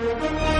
Laura.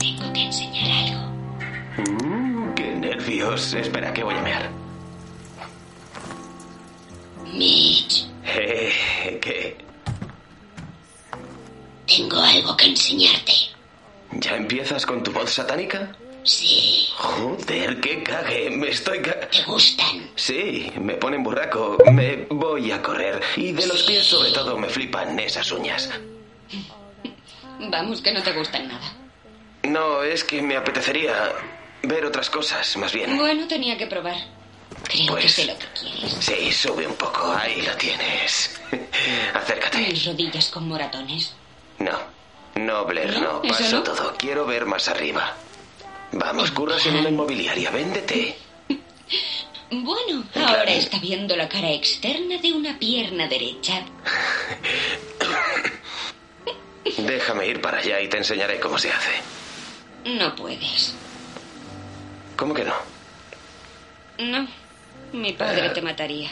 Tengo que enseñar algo. Mm, qué nervios. Espera, que voy a mear. Mitch, Eh, ¿Qué? tengo algo que enseñarte. ¿Ya empiezas con tu voz satánica? Sí, Joder, qué cague. Me estoy... ca- te gustan. Sí, me ponen burraco. Me voy a correr. Y de los pies sobre todo me flipan esas uñas. Vamos, que no te gustan nada. No, es que me apetecería ver otras cosas, más bien. Bueno, tenía que probar. Creo que Pues- sé lo que quieres. Sí, sube un poco. Ahí lo tienes. Acércate. Mis rodillas con moratones. No, no, Blair, ¿No? no. ¿Eso Paso no? todo. Quiero ver más arriba. Vamos, curras en una inmobiliaria. Véndete. Bueno, Claro. ahora está viendo la cara externa de una pierna derecha. Déjame ir para allá y te enseñaré cómo se hace. No puedes. ¿Cómo que no? No, mi padre Eh. te mataría.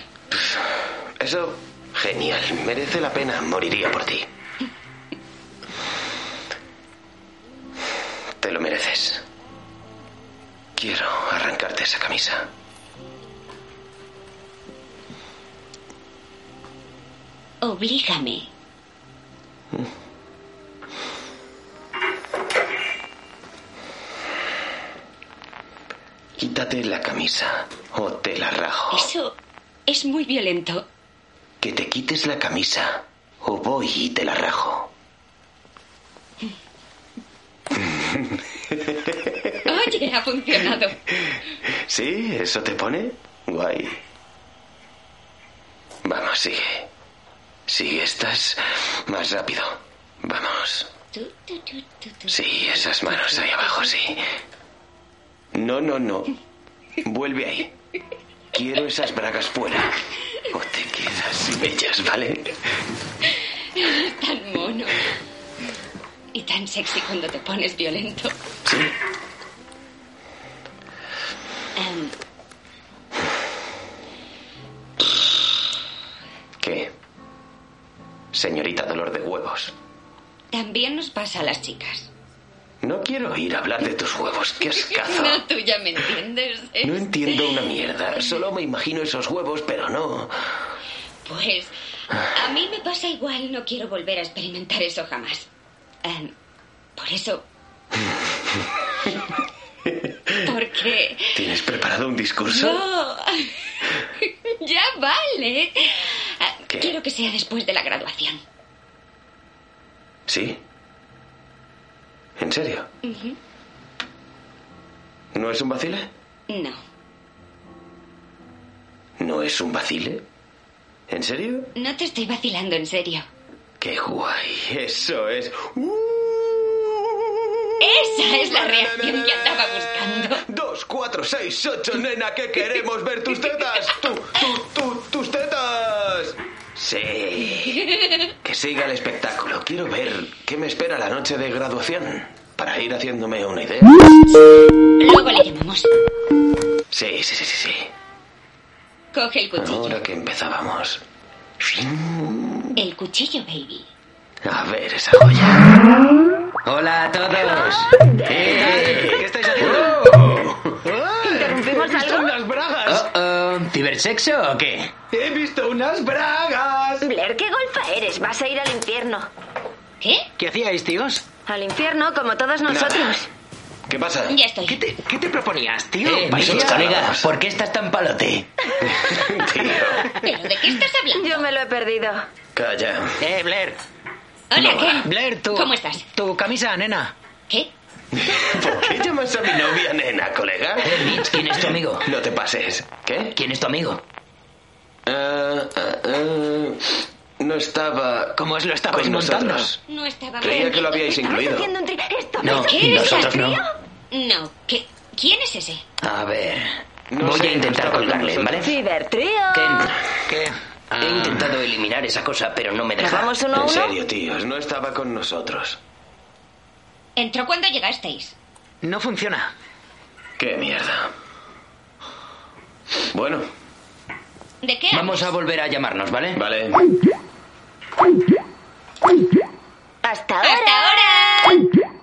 Eso, genial. Merece la pena. Moriría por ti. Te lo mereces. Quiero arrancarte esa camisa. Oblígame. Quítate la camisa o te la rajo. Eso es muy violento. Que te quites la camisa o voy y te la rajo. Oye, ha funcionado. ¿Sí? ¿Eso te pone? Guay. Vamos, sigue. Sigue, estás más rápido. Vamos. Sí, esas manos ahí abajo, sí. No, no, no. Vuelve ahí. Quiero esas bragas fuera. O te quedas sin ellas, ¿vale? Tan mono. Y tan sexy cuando te pones violento. Sí. Em, ¿Qué? señorita dolor de huevos. También nos pasa a las chicas. No quiero oír hablar de tus huevos. ¡Qué ascazo! No, tú ya me entiendes. No entiendo una mierda. Solo me imagino esos huevos, pero no. Pues a mí me pasa igual. No quiero volver a experimentar eso jamás. Em, por eso... Porque... ¿Tienes preparado un discurso? No. ya vale. ¿Qué? Quiero que sea después de la graduación. ¿Sí? ¿En serio? ¿No es un vacile? No. ¿No es un vacile? ¿En serio? No te estoy vacilando en serio. ¡Qué guay! Eso es. ¡Uh! Esa es la reacción que andaba buscando. Dos, cuatro, seis, ocho, nena, que queremos ver tus tetas. Tu, tu, tu, tus tetas. Sí. Que siga el espectáculo. Quiero ver qué me espera la noche de graduación. Para ir haciéndome una idea. Luego le llamamos. Sí, sí, sí, sí, sí. Coge el cuchillo. Ahora que empezábamos. El cuchillo, baby. A ver esa joya. Hola a todos. Eh, ¿Qué estáis haciendo? ¿Interrumpimos algo? unas bragas! Oh, oh, ¿Cibersexo o qué? ¡He visto unas bragas! Blair, ¿qué golfa eres? Vas a ir al infierno. ¿Qué? ¿Qué hacíais, tíos? Al infierno, como todos nosotros. ¿Qué pasa? Ya estoy. ¿Qué te, qué te proponías, tío? Eh, ¿Vais mis colegas. ¿Por qué estás tan palote? Tío, ¿Pero de qué estás hablando? Yo me lo he perdido. calla. Eh, Blair. Hola, No. Ken. Blair, tú. ¿Cómo estás? Tu camisa, nena. ¿Qué? ¿Por qué llamas a mi novia nena, colega? Eh, Mitch, ¿quién es tu amigo? No te pases. ¿Qué? ¿Quién es tu amigo? Ah, ah, ah, no estaba. ¿Cómo os lo estabais con montando? nosotros. No estaba Creía que lo habíais ¿Estabas incluido. haciendo un tri... ¿Esto No, ¿Qué nosotros no. No. ¿Qué? ¿Quién es ese? A ver. No Voy sé, a intentar no estaba con colgarle, ¿vale? Cibertrío. Ken, ¿qué? He intentado eliminar esa cosa, pero no me deja. ¿Hagamos uno a En uno? serio, tíos, no estaba con nosotros. Entró cuando llegasteis. No funciona. ¡Qué mierda! Bueno, ¿De qué Vamos a volver a llamarnos, ¿vale? vale. Hasta ahora. ¡Hasta ahora!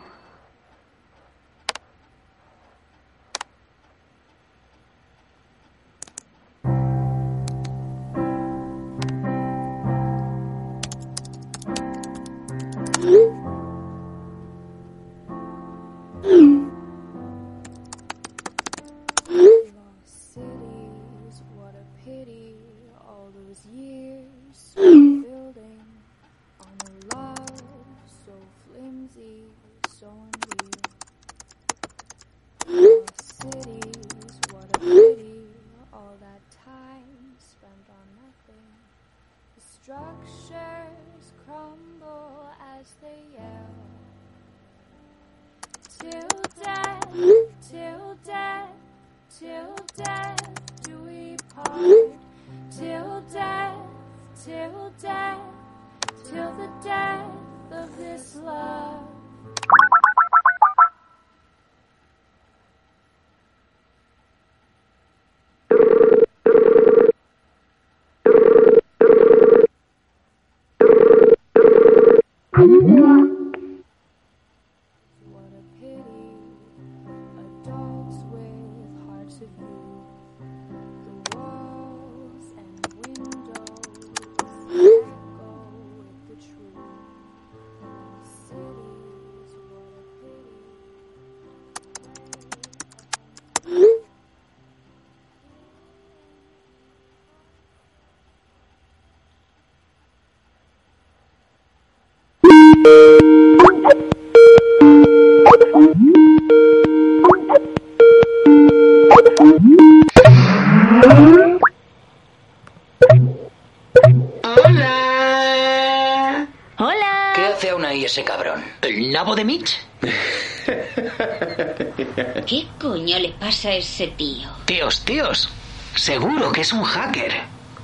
Coño le pasa a ese tío? Tíos, tíos. Seguro que es un hacker.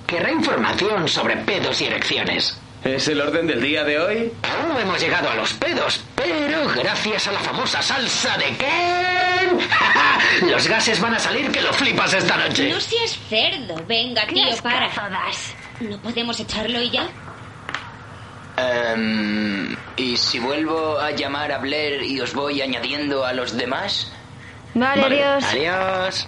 Querrá información sobre pedos y erecciones. ¿Es el orden del día de hoy? Aún no hemos llegado a los pedos, pero gracias a la famosa salsa de Ken, los gases van a salir que lo flipas esta noche. No seas cerdo. Venga, ¿Qué tío, para. ascazo das? ¿No podemos echarlo y ya? Em, ¿Y si vuelvo a llamar a Blair y os voy añadiendo a los demás? Vale, Vale, adiós. Adiós.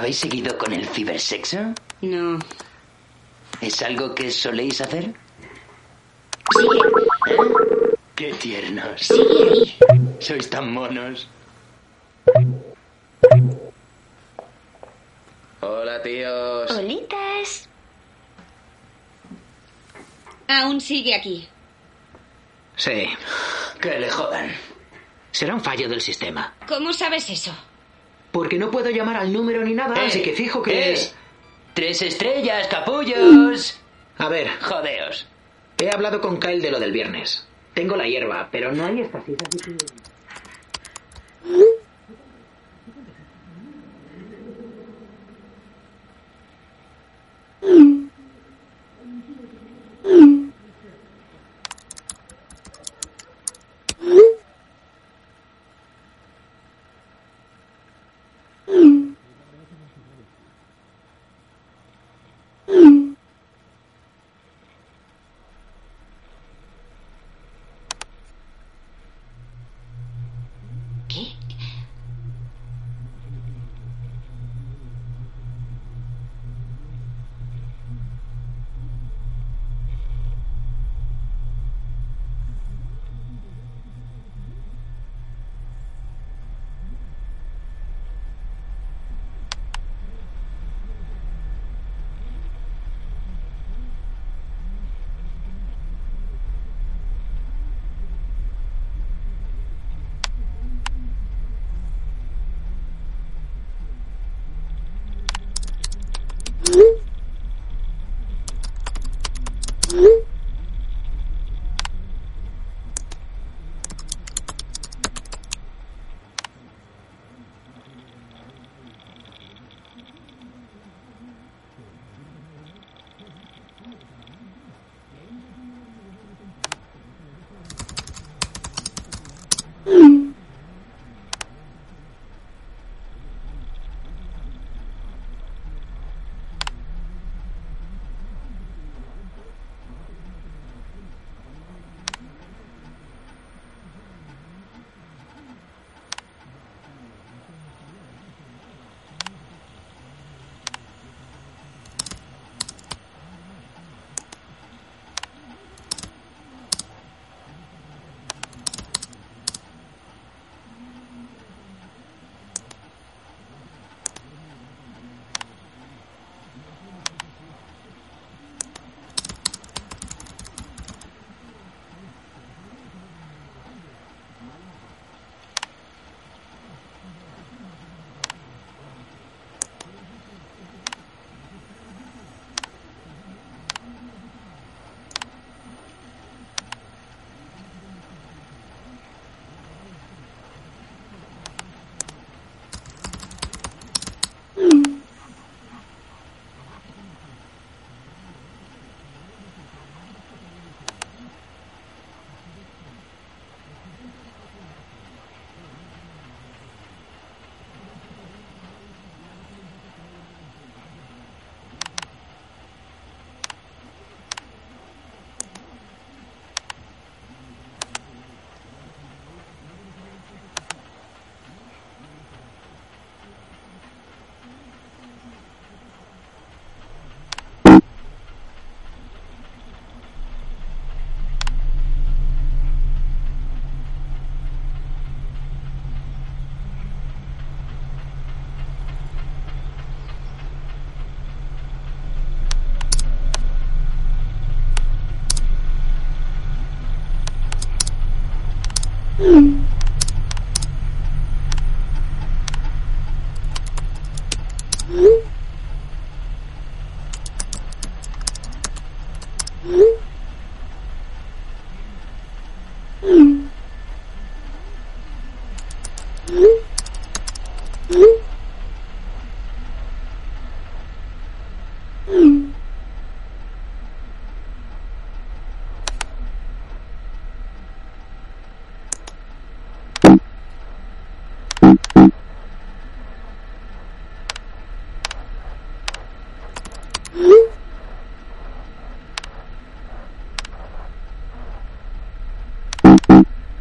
¿Habéis seguido con el cibersexo? No. ¿Es algo que soléis hacer? Sigue. ¡Qué tiernos! Sigue ahí. Sois tan monos. Hola, tíos. Olitas. Aún sigue aquí. Sí. Que le jodan. Será un fallo del sistema. ¿Cómo sabes eso? Porque no puedo llamar al número ni nada, Eh, así que fijo que eh. es... Tres estrellas, capullos. A ver, Jodeos. he hablado con Kyle de lo del viernes. Tengo la hierba, pero no hay estación. así que-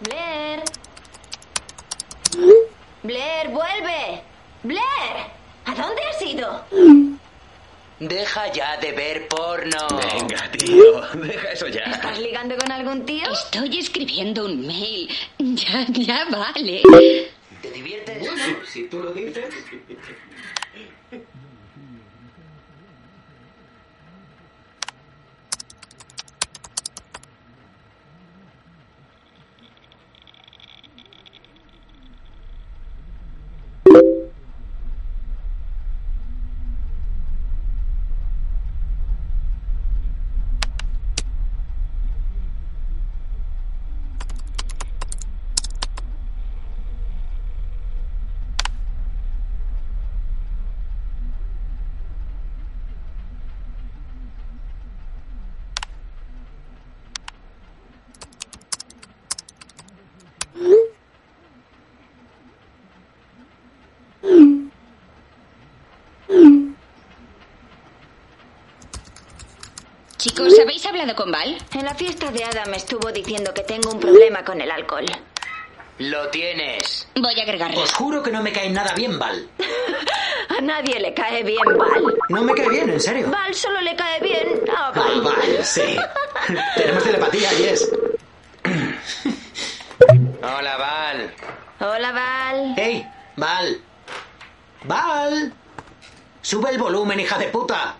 Blair. Blair, vuelve. Blair, ¿a dónde has ido? Ya de ver porno. Venga, tío, deja eso ya. ¿Estás ligando con algún tío? Estoy escribiendo un mail. Ya, ya vale. ¿Te diviertes? Si tú lo dices. Chicos, ¿habéis hablado con Val? En la fiesta de Adam estuvo diciendo que tengo un problema con el alcohol. Lo tienes. Voy a agregarlo. Os juro que no me cae nada bien, Val. A nadie le cae bien Val. No me cae bien, en serio. Val solo le cae bien a Val. Val, sí. Tenemos telepatía, Jess. Hola, Val. Hola Val. ¡Ey! ¡Val! ¡Val! ¡Sube el volumen, hija de puta!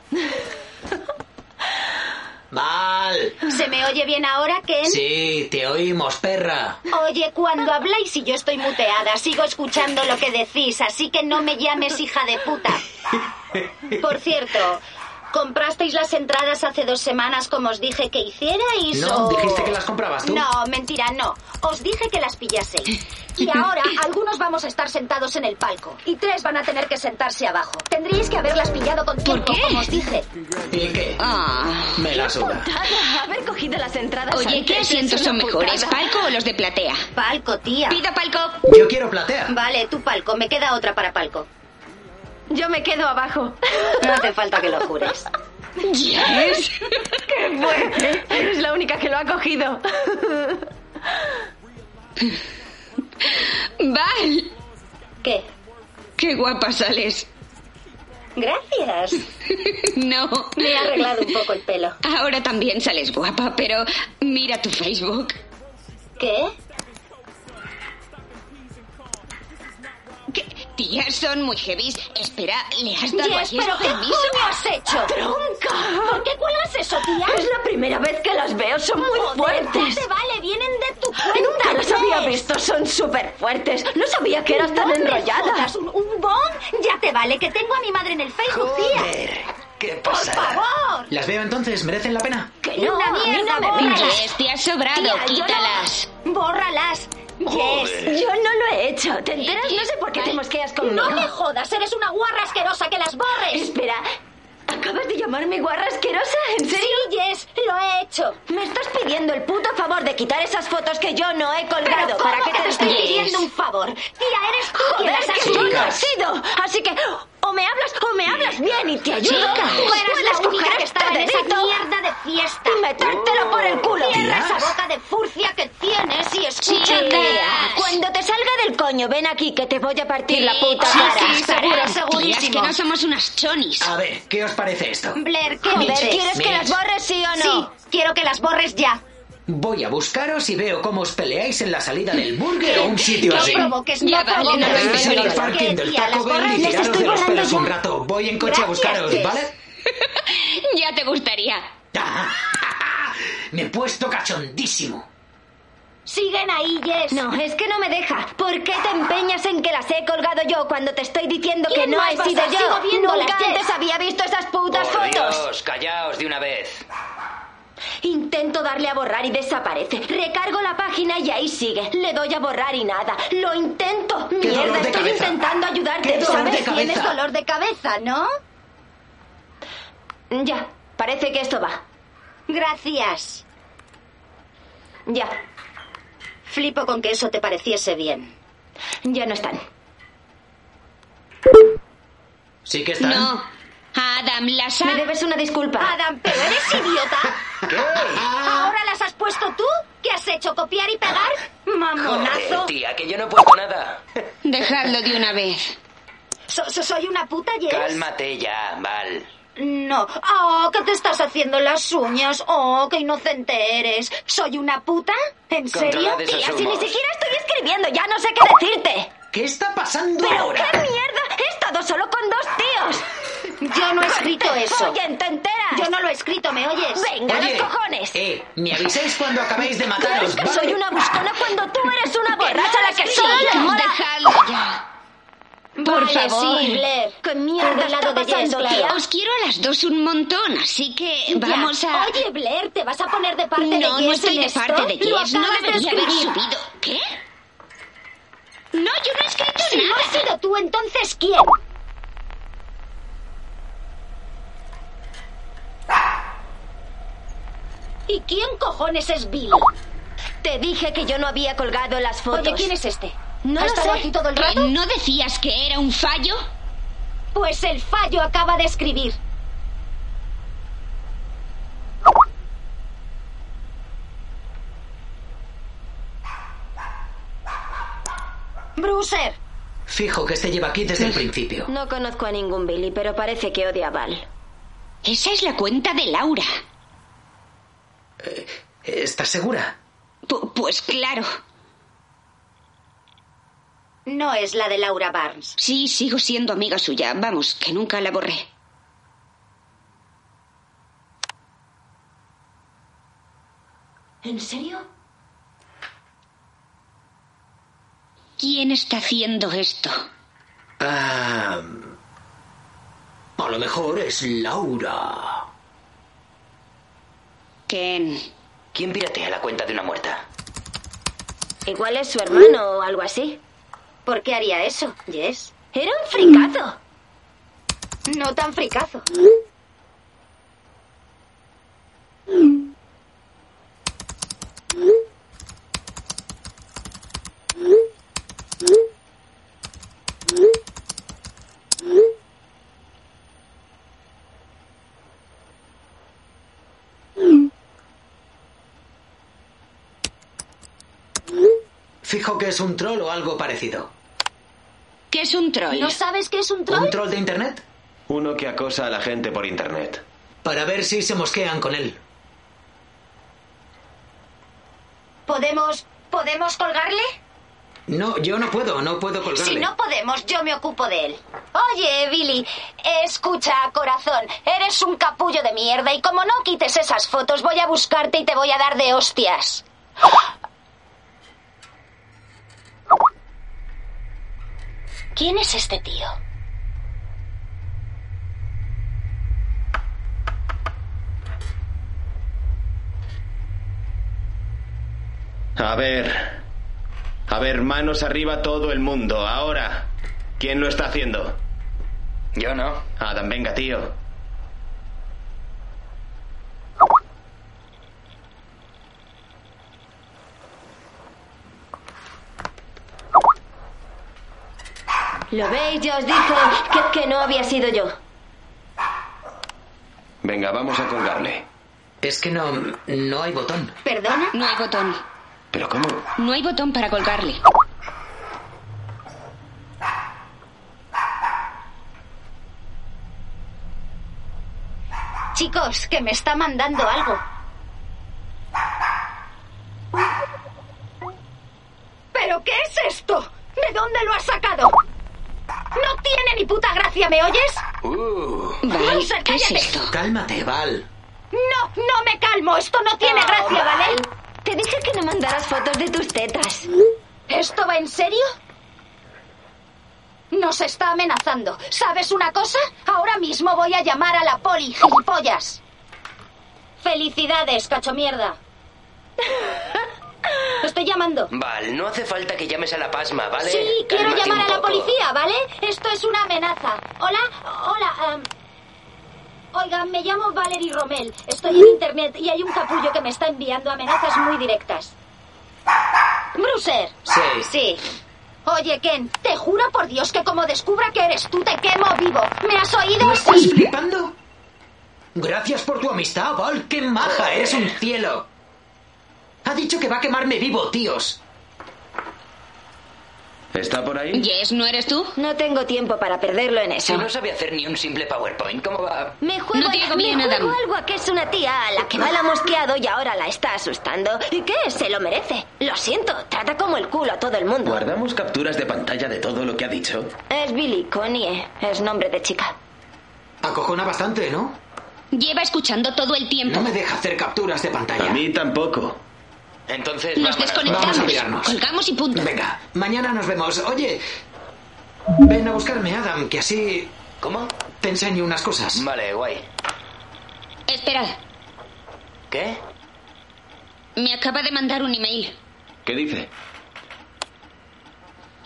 ¡Val! ¿Se me oye bien ahora, Ken? Sí, te oímos, perra. Oye, cuando habláis y yo estoy muteada, sigo escuchando lo que decís, así que no me llames hija de puta. Por cierto, ¿comprasteis las entradas hace dos semanas como os dije que hicierais No, o...? dijiste que las comprabas tú. No, mentira, no. Os dije que las pillaseis. Y ahora algunos vamos a estar sentados en el palco y tres van a tener que sentarse abajo. Tendríais que haberlas pillado con tiempo, qué? como os dije. ¿Y qué? Ah. Me la suda. Haber cogido las entradas Oye, antes ¿qué asientos son mejores, palco o los de platea? Palco, tía. Pido palco. Yo quiero platea. Vale, tu palco. Me queda otra para palco. Yo me quedo abajo. No hace falta que lo jures. Yes. ¡Qué fuerte! Eres la única que lo ha cogido. Val, ¿Qué? qué guapa sales. Gracias. No. Me he arreglado un poco el pelo. Ahora también sales guapa, pero mira tu Facebook. ¿Qué? Tías, son muy heavies. Espera, ¿le has dado a Jess, Jess ¿pero qué permiso? has hecho? ¡Tronca! ¿Por qué cuelgas eso, tía? Es la primera vez que las veo, son muy Joder, fuertes. no te vale, vienen de tu cuenta. Nunca las había visto, son súper fuertes. No sabía que eras tan No enrollada. ¿Un, un bon? Ya te vale, que tengo a mi madre en el Facebook, tía. ¿Qué Por pasa? favor. ¿Las veo entonces? ¿Merecen la pena? Que no, no, a mí no me pinches. Jess, te has sobrado. Tía, yo no- Quítalas. Bórralas. Jess. Yo no lo he hecho. ¿Te enteras? No sé por qué te mosqueas conmigo. No me jodas, eres una guarra asquerosa que las borres. Espera, ¿acabas de llamarme guarra asquerosa? ¿En serio? Sí, Jess, lo he hecho. Me estás pidiendo el puto favor de quitar esas fotos que yo no he colgado. Pero ¿Para ¿cómo qué que te te estoy Yes. pidiendo un favor? Tía, eres tú quien Joder, las has que yo no he hecho. sido. Así que O me hablas, o me hablas bien y te ayudo. Chica, tú eras la única que estaba en esa dedito mierda de fiesta. Y metértelo por el culo. Cierra esa boca de furcia que tienes y escucha. Mira, cuando te salga del coño, ven aquí que te voy a partir la puta Sí, cara. sí, seguro, segurísimo. Tías, que no somos unas chonis. A ver, ¿qué os parece esto? Blair, ¿qué dices? ¿quieres que las borres sí o no? Sí, quiero que las borres ya. Voy a buscaros y veo cómo os peleáis en la salida del burger o un sitio No así. provoques, no Ya vale, no provoques. ir al Gracias. parking del Taco Bell y tiraros estoy de los pelos ya. un rato. Voy en coche a buscaros. ¿vale? Ya te gustaría. Me he puesto cachondísimo. Siguen ahí, Jess. No, es que no me deja. ¿Por qué te empeñas en que las he colgado yo cuando te estoy diciendo que ¿Quién no he sido yo? Nunca antes había visto esas putas Por fotos. Dios, callaos de una vez. Intento darle a borrar y desaparece. Recargo la página y ahí sigue. Le doy a borrar y nada. Lo intento. Mierda, de estoy cabeza. intentando ayudarte. Qué dolor ¿Sabes? de cabeza. Tienes dolor de cabeza, ¿no? Ya, parece que esto va. Gracias. Ya, Flipo con que eso te pareciese bien. ya no están. ¿Sí que están? No. Adam, las Me ha... debes una disculpa. Adam, ¿pero eres idiota? ¿Qué? ¿Ahora las has puesto tú? ¿Qué has hecho? ¿Copiar y pegar? Mamonazo. Joder, tía, que yo no he puesto nada. Dejadlo de una vez. So- so- ¿Soy una puta, Jess? Cálmate ya, Val. No. Oh, que te estás haciendo las uñas. Oh, qué inocente eres. ¿Soy una puta? ¿En serio? Tía, si ni siquiera estoy escribiendo, ya no sé qué decirte. ¿Qué está pasando ¿Pero ahora? qué mierda? He estado solo con dos tíos. Yo no he escrito eso. Oye, ¿te enteras? Yo no lo he escrito, ¿me oyes? Venga, Oye, los cojones. Eh, me aviséis cuando acabéis de mataros, es que ¿vale? soy una buscona cuando tú eres una borracha a la que mola. Dejadlo ya. Por Vale, favor. sí, Blair. ¿Qué mierda está lado de Jess, pasando, tía? Os quiero a las dos un montón, así que Ya. vamos a... Oye, Blair, ¿te vas a poner de parte de no, Jess no estoy en de esto? parte de Jess. No acabas de debería haber subido... ¿Qué? No, yo no he escrito Si no has sido tú, entonces ¿quién? ¿Y quién cojones es Bill? Te dije que yo no había colgado las fotos. Oye, ¿quién es este? No ¿Ha estado sé. aquí todo el ¿Que rato? ¿No decías que era un fallo? Pues el fallo acaba de escribir. Brucer, Fijo que este lleva aquí desde el principio. No conozco a ningún Billy, pero parece que odia a Val. Esa es la cuenta de Laura. ¿Estás segura? Pu- pues claro. no es la de Laura Barnes. Sí, sigo siendo amiga suya. Vamos, que nunca la borré. ¿En serio? ¿Quién está haciendo esto? Ah, a lo mejor es Laura. Ken. ¿Quién piratea la cuenta de una muerta? Igual es su hermano o algo así. ¿Por qué haría eso, Jess? Era un fricazo. No tan fricazo. Fijo que es un troll o algo parecido. ¿Qué es un troll? ¿No sabes qué es un troll? ¿Un troll de internet? Uno que acosa a la gente por internet. Para ver si se mosquean con él. ¿Podemos... ¿Podemos colgarle? No, yo no puedo, no puedo colgarle. Si no podemos, yo me ocupo de él. Oye, Billy, escucha, corazón, eres un capullo de mierda y como no quites esas fotos, voy a buscarte y te voy a dar de hostias. ¿Quién es este tío? A ver. A ver, manos arriba todo el mundo. Ahora. ¿Quién lo está haciendo? Yo no. Adam, venga, tío. ¿Lo veis? Ya os dije que, que no había sido yo. Venga, vamos a colgarle. Es que no, no hay botón. ¿Perdona? No hay botón. ¿Pero cómo? No hay botón para colgarle. Chicos, que me está mandando algo. ¿Pero qué es esto? ¿De dónde lo has sacado? No tiene ni puta gracia, ¿me oyes? Uh, Val, Monse, ¿qué es esto? Cálmate, Val. No, no me calmo. Esto no tiene gracia, ¿vale? Te dije que no mandaras fotos de tus tetas. ¿Esto va en serio? Nos está amenazando. ¿Sabes una cosa? Ahora mismo voy a llamar a la poli, gilipollas. Felicidades, cacho mierda. Estoy llamando. Val, no hace falta que llames a la pasma, ¿vale? Sí, quiero Cálmate llamar a la poco. policía, ¿vale? Esto es una amenaza. Hola, hola. em, oiga, me llamo Valerie Rommel. Estoy en internet y hay un capullo que me está enviando amenazas muy directas. Brucer. Sí. Sí. Oye, Ken, te juro por Dios que como descubra que eres tú, te quemo vivo. ¿Me has oído? ¿No estás Sí. flipando? Gracias por tu amistad, Val. ¡Qué maja! Eres un cielo. Ha dicho que va a quemarme vivo, tíos. ¿Está por ahí? Yes, ¿no eres tú? No tengo tiempo para perderlo en Si eso. no sabe hacer ni un simple PowerPoint, ¿cómo va? Me juego, No hago me bien, juego algo a que es una tía a la que Val ha mosqueado y ahora la está asustando. ¿Y qué? Se lo merece. Lo siento, trata como el culo a todo el mundo. ¿Guardamos capturas de pantalla de todo lo que ha dicho? Es Billy Connie, es nombre de chica. Acojona bastante, ¿no? Lleva escuchando todo el tiempo. No me deja hacer capturas de A pantalla. mí tampoco. Entonces, Nos vámonos. desconectamos. Vamos a mirarnos. Colgamos y punto. Venga, mañana nos vemos. Oye, ven a buscarme, Adam, que así ¿Cómo? te enseño unas cosas. Vale, guay. Esperad. ¿Qué? Me acaba de mandar un email. ¿Qué dice?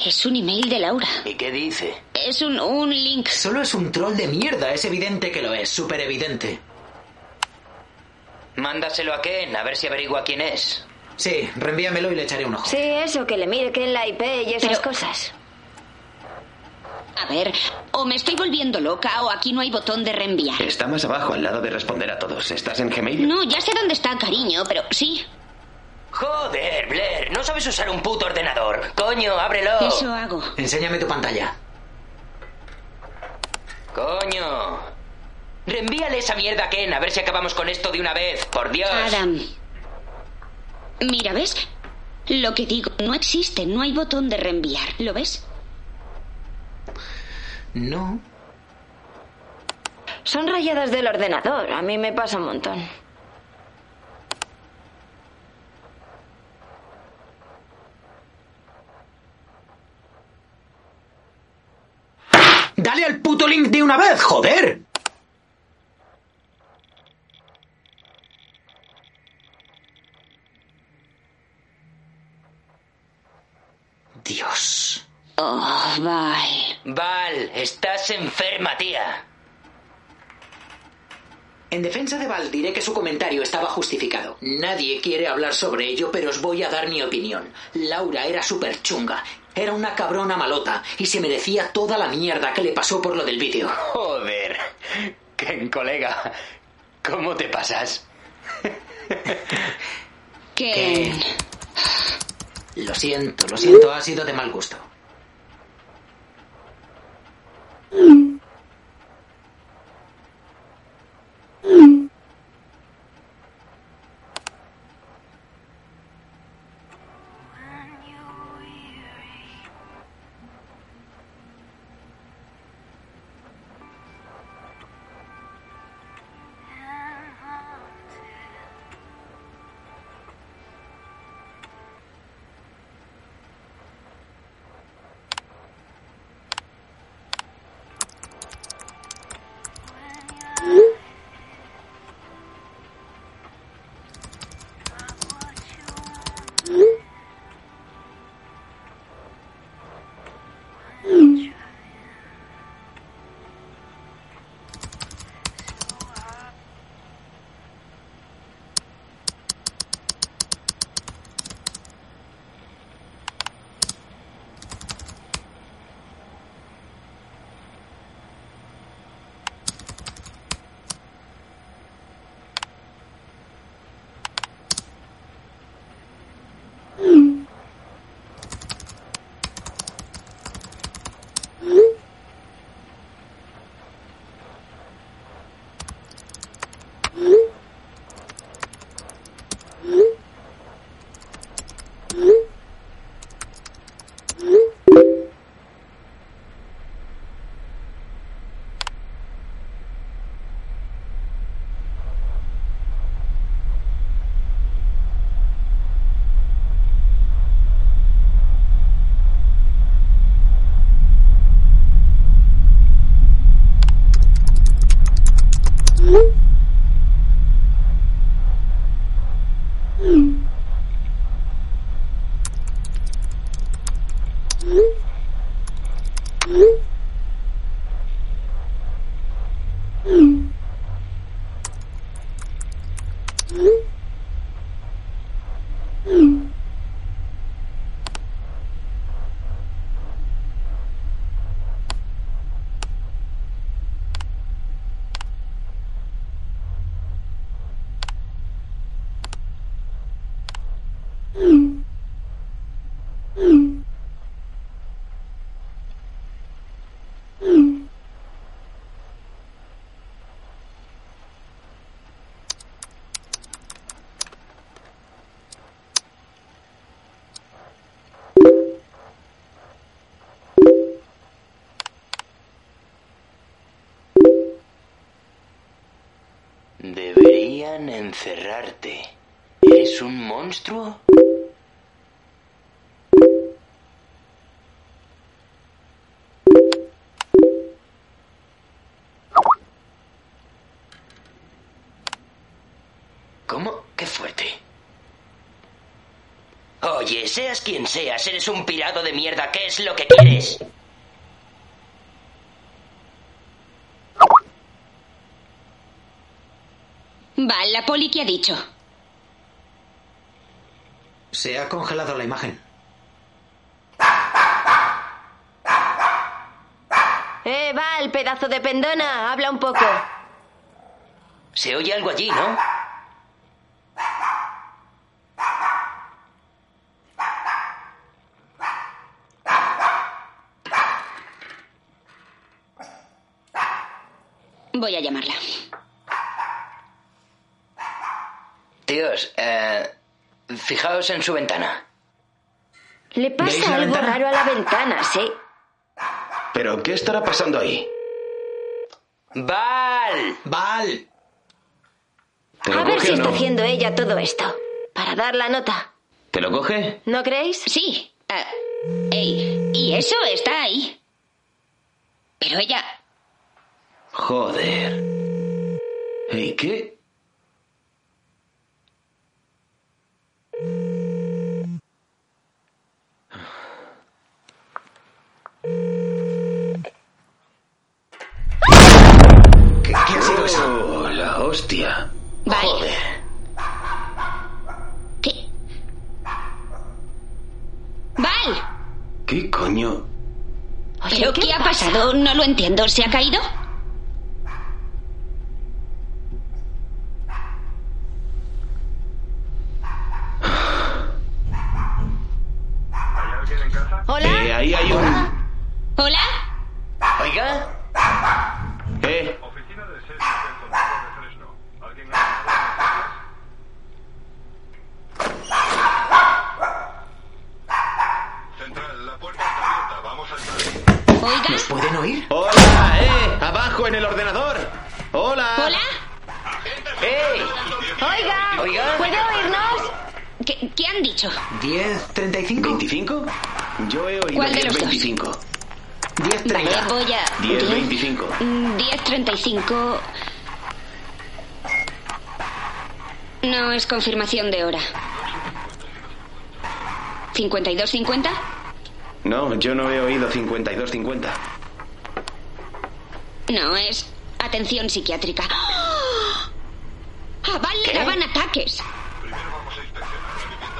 Es un email de Laura. ¿Y qué dice? Es un, un link. Solo es un troll de mierda, es evidente que lo es, súper evidente. Mándaselo a Ken, a ver si averigua quién es. Sí, reenvíamelo y le echaré un ojo. Sí, eso, que le mire que en la IP y esas Pero- cosas. A ver, o me estoy volviendo loca o aquí no hay botón de reenviar. Está más abajo, al lado de responder a todos. ¿Estás en Gmail? No, ya sé dónde está, cariño, pero sí, Joder, Blair, no sabes usar un puto ordenador. Coño, ábrelo. eso hago. Enséñame tu pantalla. Coño. Reenvíale esa mierda a Ken, a ver si acabamos con esto de una vez. Por Dios. Adam. Mira, ¿ves? Lo que digo, no existe, no hay botón de reenviar. ¿Lo ves? No. Son rayadas del ordenador, a mí me pasa un montón. ¡Dale al puto link de una vez, joder! Dios. Oh, vale. Val, estás enferma, tía. En defensa de Val diré que su comentario estaba justificado. Nadie quiere hablar sobre ello, pero os voy a dar mi opinión. Laura era súper chunga. Era una cabrona malota y se merecía toda la mierda que le pasó por lo del vídeo. Joder. Ken, colega. ¿Cómo te pasas? Que... Lo siento, lo siento, ha sido de mal gusto. Mm. Mm. Deberían encerrarte. ¿Eres un monstruo? Oye, seas quien seas, eres un pirado de mierda. ¿Qué es lo que quieres? Val, la poli que ha dicho. Se ha congelado la imagen. Eh, Val, pedazo de pendona, habla un poco. Se oye algo allí, ¿no? Voy a llamarla. Tíos, eh, fijaos en su ventana. Le ¿Veis pasa algo ventana? raro a la ventana, sí. ¿Pero qué estará pasando ahí? ¡Val! ¡Val! ¿Te lo A ver si está haciendo ella todo esto. Para dar la nota. ¿Te lo coge? ¿No creéis? Sí. Ah, ey, y eso está ahí. Pero ella... Joder. ¿Y qué? ¿Qué, qué ha sido eso? Oh, la hostia. Val. Joder. ¿Qué? Val. ¿Qué coño? Oye, ¿Pero qué, ha pasado? No lo entiendo. ¿Se ha caído? Hola. Eh, ahí hay un... ¿Hola? Oiga, Eh, Oficina de series del condado de Fresno. ¿Alguien ha Central, la puerta está abierta. Vamos a entrar. ¿Oiga? ¿Nos pueden oír? ¡Hola! ¡Eh! ¡Abajo en el ordenador! ¡Hola! ¿Hola? ¡Ey! Oiga. Oiga. ¿Puede oírnos? ¿Qué, qué han dicho? 10, 35. ¿25? Yo he oído ¿Cuál de los dos? 25. 10, Vale, 30. voy a... 10, 25. Mm, 10.35... No es confirmación de hora. ¿52.50? No, yo no he oído 52-50. No, es atención psiquiátrica. A Val le daban ataques.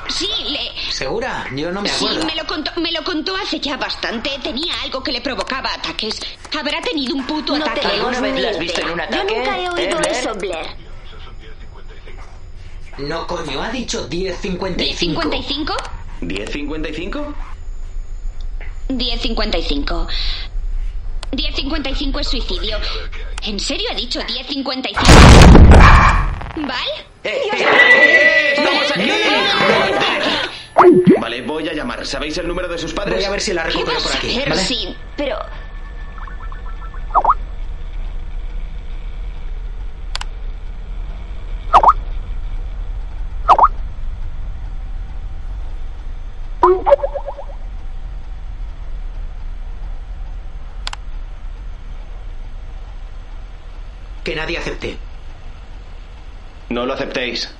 Sí, le... ¿Segura? Yo no me Sí, acuerdo. me lo, contó, me lo contó hace ya bastante. Tenía algo que le provocaba ataques. Habrá tenido un puto No ataque. tenemos ¿Alguna vez la has visto en un Yo ataque? nunca he oído ¿Eh, eso, Blair. No, coño, ha dicho 10, 55. ¿10.55? ¿10-55? 10.55. 10.55 es suicidio. ¿En serio ha dicho 10.55? ¿Val? ¡Eh, eh, eh! ¡Estamos aquí! Vale, voy a llamar. ¿Sabéis el número de sus padres? Voy a ver si la ¿Qué recupero vas por a aquí. ¿vale? Sí, pero... Que nadie acepte. No lo aceptéis.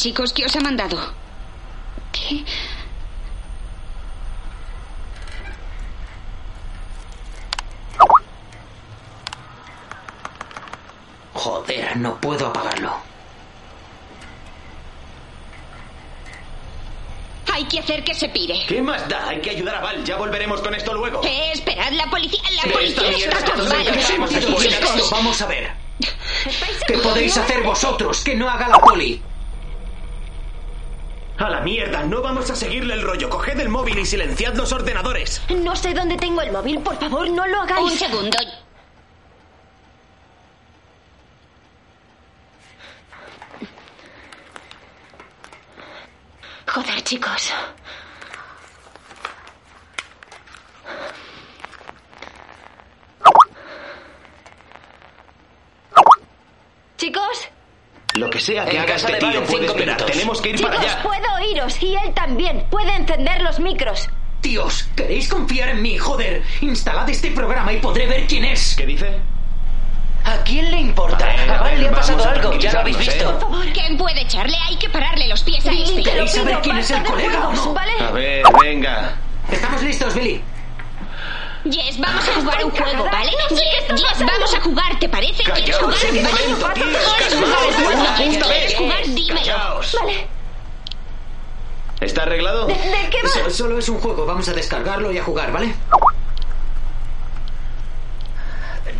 chicos, ¿qué os ha mandado? ¿Qué? Joder, no puedo apagarlo. Hay que hacer que se pire. ¿Qué más da? Hay que ayudar a Val. Ya volveremos con esto luego. Eh, esperad, la policía. La policía está, está con Val. Vamos a ver. ¿Qué podéis hacer vosotros que no haga la poli? A la mierda, no vamos a seguirle el rollo. Coged el móvil y silenciad los ordenadores. No sé dónde tengo el móvil. Por favor, no lo hagáis. Un segundo. Joder, chicos. Chicos, Lo que sea que En haga este tío puede esperar. minutos. Tenemos que ir chicos, para allá. puedo oíros y él también. Puede encender los micros. Tíos, ¿queréis confiar en mí? Joder, instalad este programa y podré ver quién es. ¿Qué dice? ¿A quién le importa? A ver, A a ver, le ha pasado a algo, ya lo habéis tranquilizarnos, visto. Por favor, ¿quién puede echarle? Hay que pararle los pies a Billy, este. ¿Queréis saber quién es el colega o no? ¿vale? A ver, venga. ¿Estamos listos, Billy? Jess, vamos a jugar un juego, ¿vale? Jess, Jess, vamos a jugar, ¿te parece? ¿Quieres jugar? un ¿Vale? ¿Quieres jugar? ¿Quieres jugar? Dímelo. Vale. ¿Está arreglado? ¿De, de qué va? So- solo es un juego, vamos a descargarlo y a jugar, ¿vale?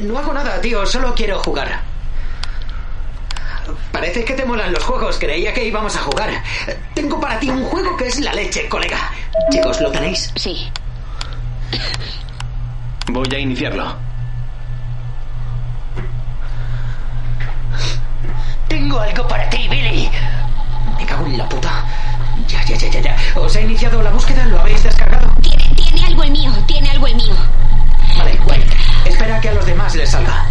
No hago nada, tío, solo quiero jugar. Parece que te molan los juegos, creía que íbamos a jugar. Tengo para ti un juego que es la leche, colega. Chicos, ¿lo tenéis? Sí. Voy a iniciarlo. Tengo algo para ti, Billy. Me cago en la puta. Ya, ya, ya, ya, ya. ¿Os ha iniciado la búsqueda? ¿Lo habéis descargado? Tiene, tiene algo el mío, tiene algo el mío. Vale, guay. Espera a que a los demás les salga.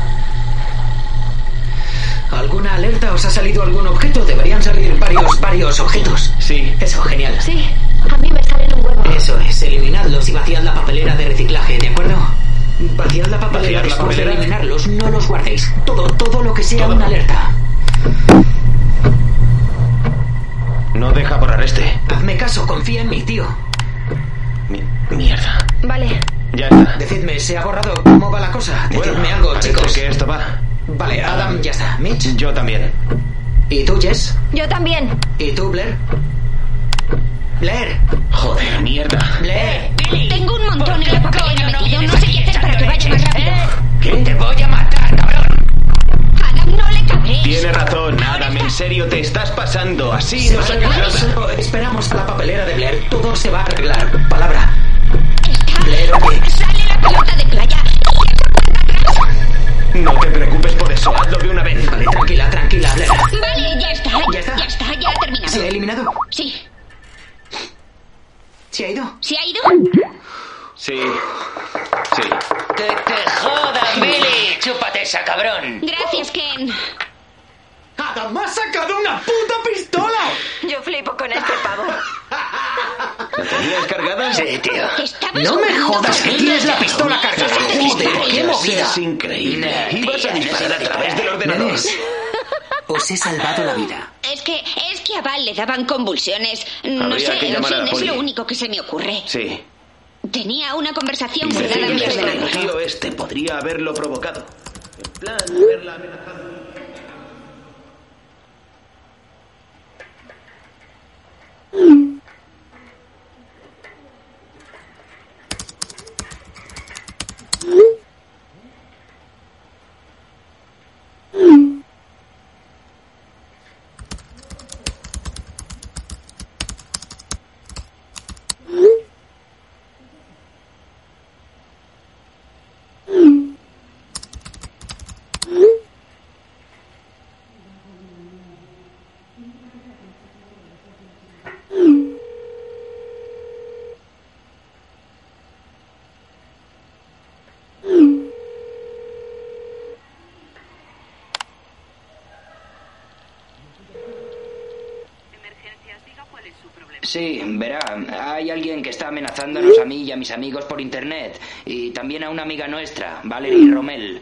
¿Alguna alerta? ¿Os ha salido algún objeto? Deberían salir varios, varios objetos. Sí. Eso, genial. Sí, a mí me salen un huevo. Eso es, eliminadlos y vaciad la papelera de reciclaje, ¿de acuerdo? Vaciad la papelera ¿Vaciar la después de eliminarlos, no los guardéis. Todo, todo lo que sea Todo. una alerta. No deja borrar este. Hazme caso, confía en mí, tío. Mi- mierda. Vale. Ya está. Decidme, ¿se ha borrado? ¿Cómo va la cosa? Decidme Bueno, algo, chicos. que esto va. Vale, Adam ya está. Mitch. Yo también. ¿Y tú, Jess? Yo también. ¿Y tú, Blair? Blair. Joder, mierda. Blair. ¿Qué? Te voy a matar, cabrón. Adam, no le cabréis. Tiene razón, Adam, en serio, te estás pasando. Así Se no va a se arreglar, ayuda. solo esperamos a la papelera de Blair. Todo se va a arreglar. Palabra. Está- Blair, oye. Sale la pelota de playa. No te preocupes por eso, hazlo de una vez. Vale, tranquila, tranquila, Blair. Vale, ya está. ¿Ya está? Ya está, ya ha terminado. ¿Se ha eliminado? Sí. ¿Se ha ido? ¿Se ha ido? Sí. Sí. Que te jodan, Billy. Chúpate esa, cabrón. Gracias, Ken. ¡Adam ha sacado una puta pistola! Yo flipo con este pavo. ¿La tenías cargada? Sí, tío. Estabas No me jugando jodas con que él. tienes la pistola cargada. Joder, qué movida. es increíble. Nah, Ibas a disparar no a sé través del ordenador. Nenes, os he salvado la vida. Es que, es que a Val le daban convulsiones. No Habría sé, llamar a fin, la es poli. lo único que se me ocurre. Sí. Tenía una conversación guardada en mi ordenador. tío este podría haberlo provocado. En plan, haberla amenazado. Sí, verá, hay alguien que está amenazándonos a mí y a mis amigos por internet. Y también a una amiga nuestra, Valerie Rommel.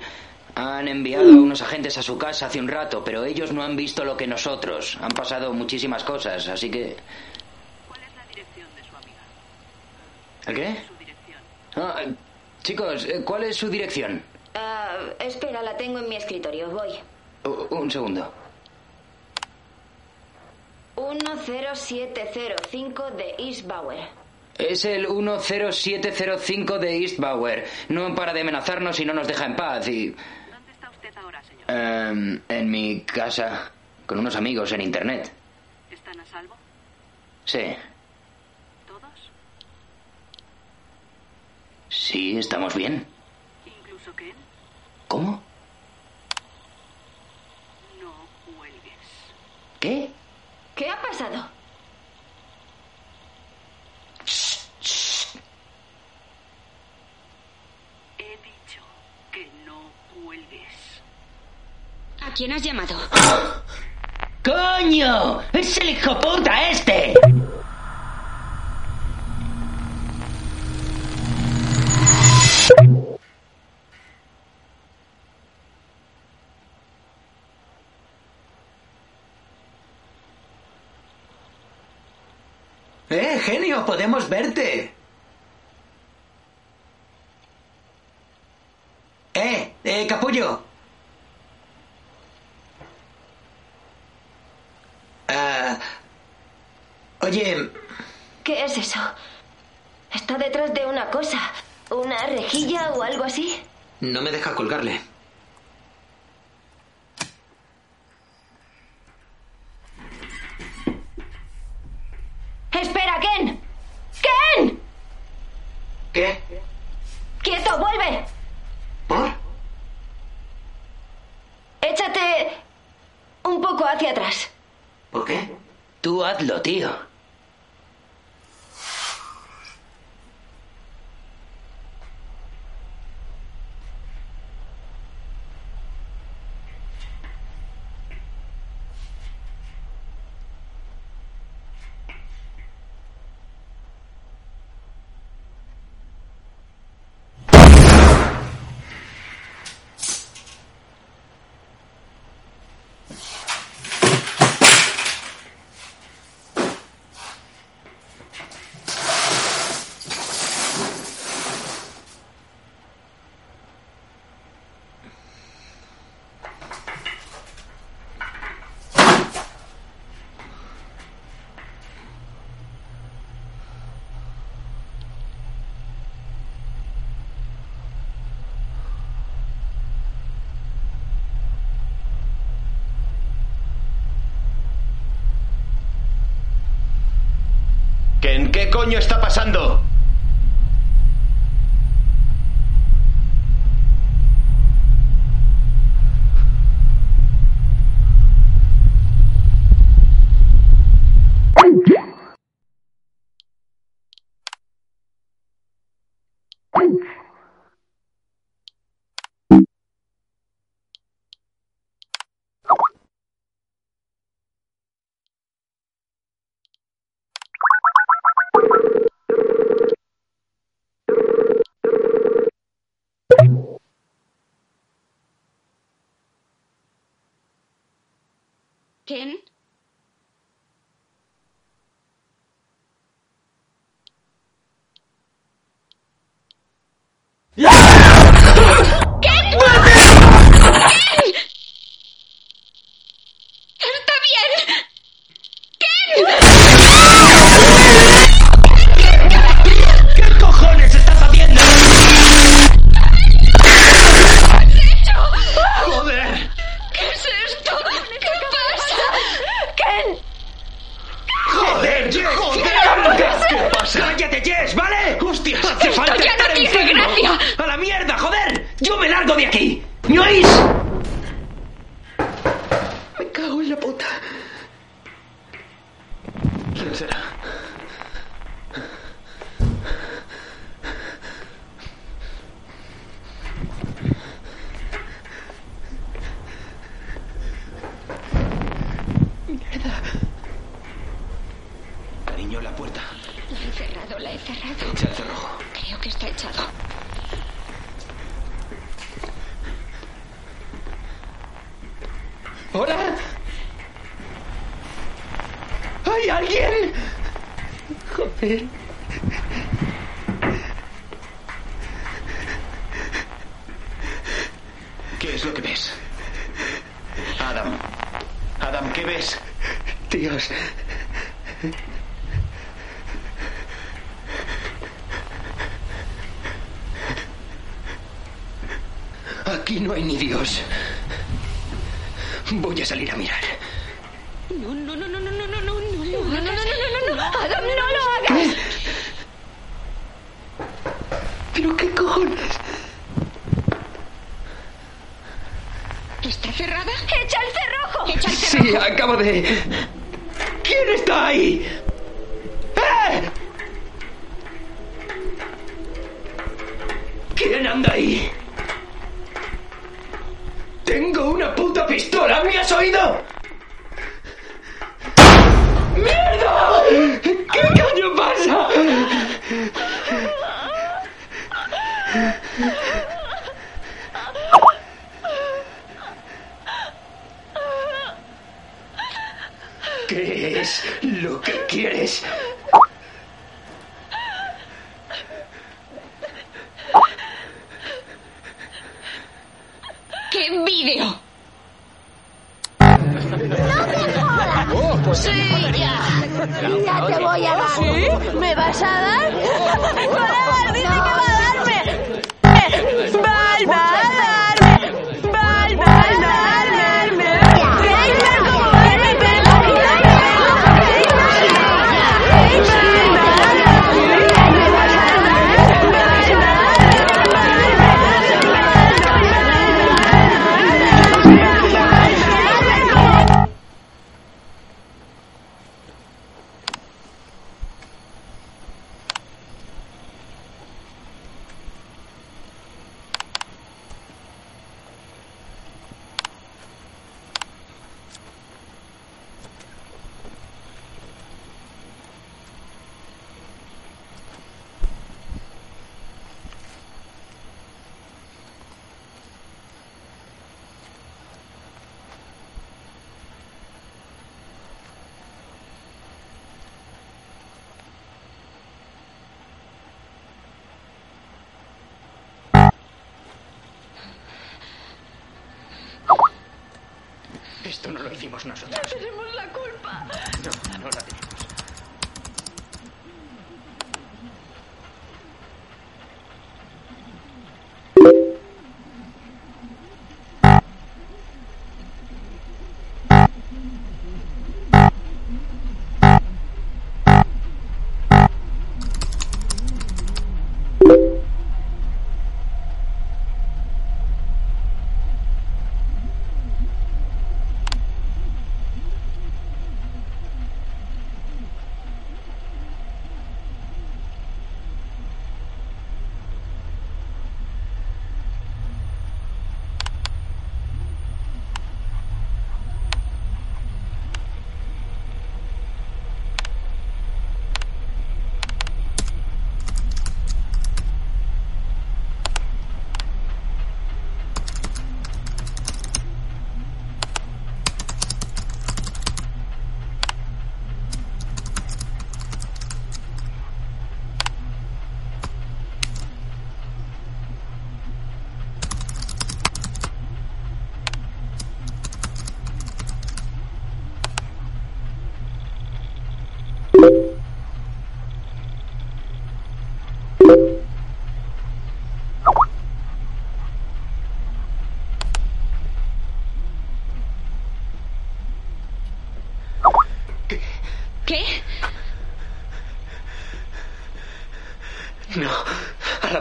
Han enviado a unos agentes a su casa hace un rato, pero ellos no han visto lo que nosotros. Han pasado muchísimas cosas, así que... ¿Cuál es la dirección de su amiga? ¿El qué? Su dirección. Ah, chicos, eh, ¿cuál es su dirección? Ah, espera, la tengo en mi escritorio. Voy. Un segundo. 1 10705 de East Bauer. Es el 10705 de East Bauer. No para de amenazarnos y no nos deja en paz. Y. ¿Dónde está usted ahora, señor? em, en mi casa, con unos amigos en internet. ¿Están a salvo? Sí. ¿Todos? Sí, estamos bien. ¿Incluso Ken? ¿Cómo? No cuelgues. ¿Qué? ¿Qué ha pasado? He dicho que no cuelgues. ¿A quién has llamado? ¡Coño! ¡Es el hijo puta este! ¡Eh, genio! ¡Podemos verte! ¡Eh, eh, capullo! Ah, oye, ¿Qué es eso? Está detrás de una cosa. ¿Una rejilla o algo así? no me deja colgarle. Tío. ¿Qué coño está pasando? No, no, no, no, no, no, no. Adam, no lo hagas. ¿Pero qué cojones? ¿Está cerrada? ¡Echa el cerrojo! ¡Echa el cerrojo! Sí, acaba de...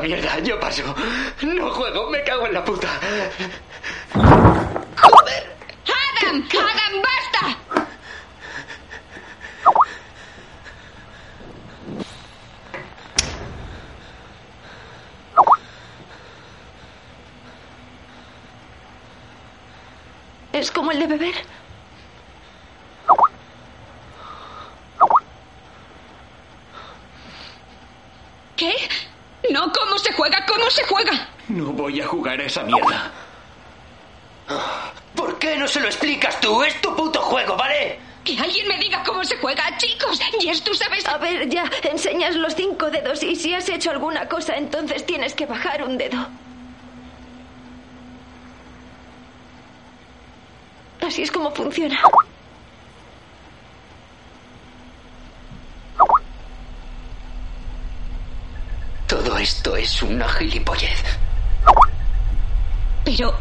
mierda, yo paso. No juego, me cago en la puta. ¡Adam! ¡Adam, basta! ¿Es como el de beber? ¿Qué? No, ¿cómo se juega? ¿Cómo se juega? No voy a jugar a esa mierda. ¿Por qué no se lo explicas tú? Es tu puto juego, ¿vale? Que alguien me diga cómo se juega, chicos. Yes, tú sabes. A ver, ya, enseñas los cinco dedos y si has hecho alguna cosa, entonces tienes que bajar un dedo. Así es como funciona. Todo esto es una gilipollez. Pero,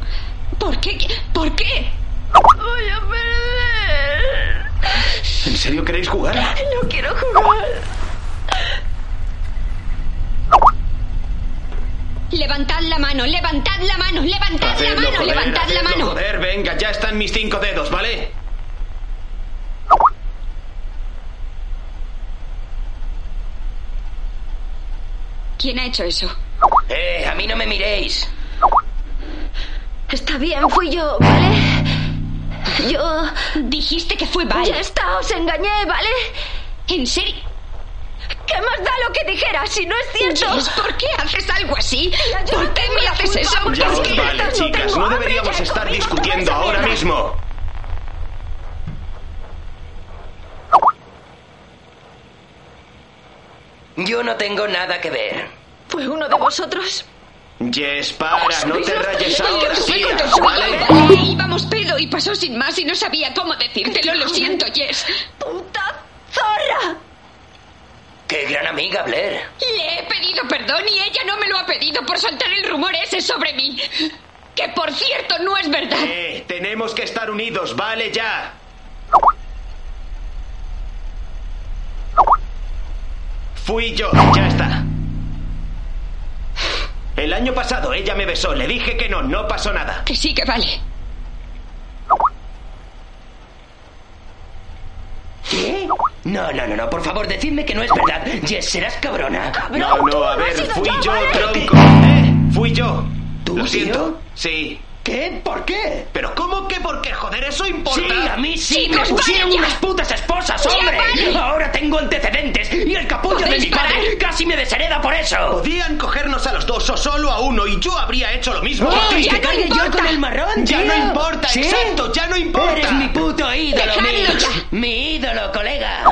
¿por qué? ¿Por qué? Voy a perder. ¿En serio queréis jugar? No quiero jugar. Levantad la mano, levantad la mano, levantad la mano, joder, levantad la mano. Joder, venga, ya están mis cinco dedos, ¿vale? ¿Quién ha hecho eso? Eh, a mí no me miréis. Está bien, fui yo, ¿vale? Yo... Dijiste que fue Val. Ya está, os engañé, ¿vale? ¿En serio? ¿Qué más da lo que dijera si no es cierto? Jess, ¿por qué haces algo así? ¿Por no qué me haces eso? Ya os vale, no chicas, no deberíamos estar discutiendo ahora mierda. mismo. Yo no tengo nada que ver. ¿Fue uno de vosotros? Jess, para, no te rayes ahora. ¿vale? Íbamos pedo y pasó sin más y no sabía cómo decírtelo. Lo siento, Jess. ¡Puta zorra! ¡Qué gran amiga, Blair! Le he pedido perdón y ella no me lo ha pedido por soltar el rumor ese sobre mí. Que por cierto no es verdad. Eh, tenemos que estar unidos, vale ya. Fui yo, ya está. El año pasado ella me besó, le dije que no, no pasó nada. Que sí, que vale. ¿Qué? No, no, no, no, por favor, decidme que no es verdad. Jess, serás cabrona. No, no, a ver, fui yo, tronco. Eh, fui yo. ¿Tú, Lo siento. Sí. ¿Qué? ¿Por qué? ¿Pero cómo que por qué? Joder, eso importa. Sí, a mí sí, Chicos, me pusieron vaya. unas putas esposas, Ya, hombre. vale. Ahora tengo antecedentes y el capullo de ¿Podéis mi padre parar? casi me deshereda por eso. Podían cogernos a los dos o solo a uno y yo habría hecho lo mismo. ¡Oh, que cargue yo con el marrón, Ya tío! no importa, ¿Sí? exacto, ya no importa. Eres mi puto ídolo, ya. Mi ídolo, colega.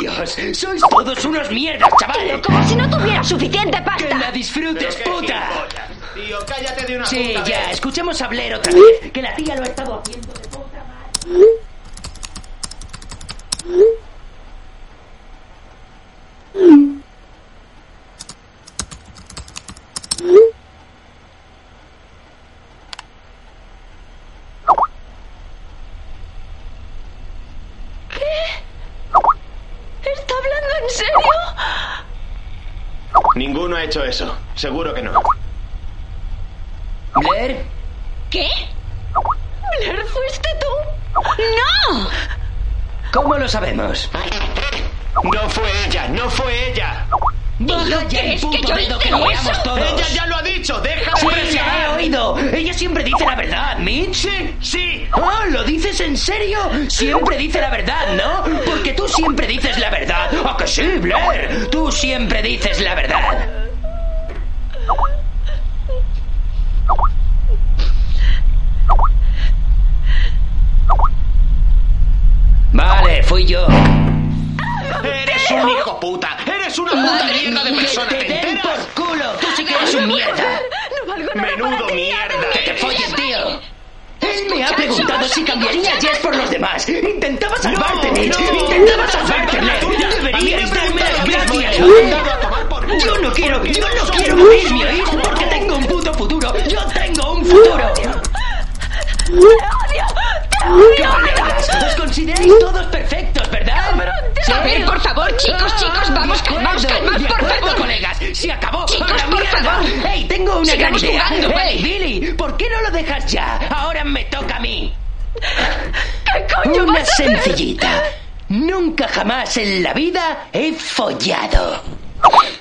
Dios, sois todos unos mierdas, chaval. Como si no tuviera suficiente Que pasta. la disfrutes, qué puta. Tío, cállate de una Sí, puta ya, vez. escuchemos a Blair otra vez. Que la tía lo ha estado haciendo de puta madre. ¿Está hablando en serio? Ninguno ha hecho eso. Seguro que no. Blair, ¿Qué? Blair, ¿fuiste tú? ¡No! ¿cómo lo sabemos? No fue ella, no fue ella. Baja ya el ¿crees que puto dedo que lo veamos todos. Ella ya lo ha dicho, deja de Sí, he presionar. oído. Ella siempre dice la verdad, Mitch. Sí, sí. Oh, ¿lo dices en serio? Siempre dice la verdad, ¿no? Porque tú siempre dices la verdad. ¿A que sí, Blair? Tú siempre dices la verdad. Menudo mierda. ¡Que te follen, tío! Él me ha preguntado si cambiaría a Jess por los demás. Intentaba salvarte, Mitch. no, Intentaba salvarte, me darme las gracias. Yo no quiero, yo no quiero un morir, ¿me hijo oís? de Porque tengo un puto futuro. Yo tengo un futuro. ¡Te odio! ¡Te odio! Colegas, os consideráis todos perfectos, ¿verdad? A ver, por favor, chicos, chicos, vamos, De calmaos, calmaos, por favor. colegas. Se acabó. Chicos, ¡A la por favor. ¡Hey, tengo una gran idea! jugando, ¡Hey, ¿vale? Billy! ¿Por qué no lo dejas ya? Ahora me toca a mí. ¿Qué coño Una vas a hacer? sencillita. Nunca jamás en la vida he follado.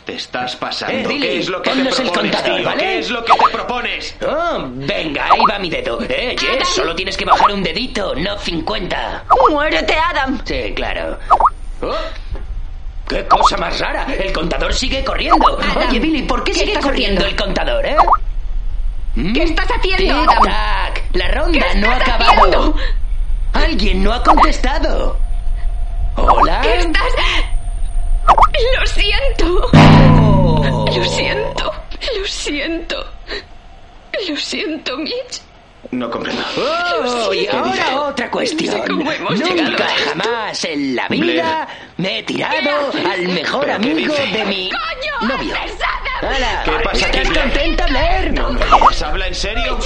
Te estás pasando. Eh, Billy, ¿Qué es lo que te ponnos el propones, contador, tío? ¿vale? ¿Qué es lo que te propones? Oh, venga, ahí va mi dedo. Eh, Jess, solo tienes que bajar un dedito, no 50. ¡Muérete, Adam! Sí, claro. Oh, ¡Qué cosa más rara! El contador sigue corriendo. Adam, Oye, Billy, ¿por qué, ¿qué sigue corriendo el contador, eh? ¿Qué estás haciendo? Tic-tac. La ronda ¿Qué no ha acabado. haciendo? Alguien no ha contestado. Hola. ¿Qué estás...? Lo siento. Oh. Lo siento. Lo siento. Lo siento, Mitch. No comprendo. Oh, y ¿Qué ahora dice? otra cuestión. ¿Cómo hemos llegado Nunca jamás en la vida me he tirado al mejor ¿Pero qué amigo de mi novio. ¡Hala! ¿Qué pasa aquí, ¿Estás contenta, Blair? No me digas, ¿habla en serio? Lo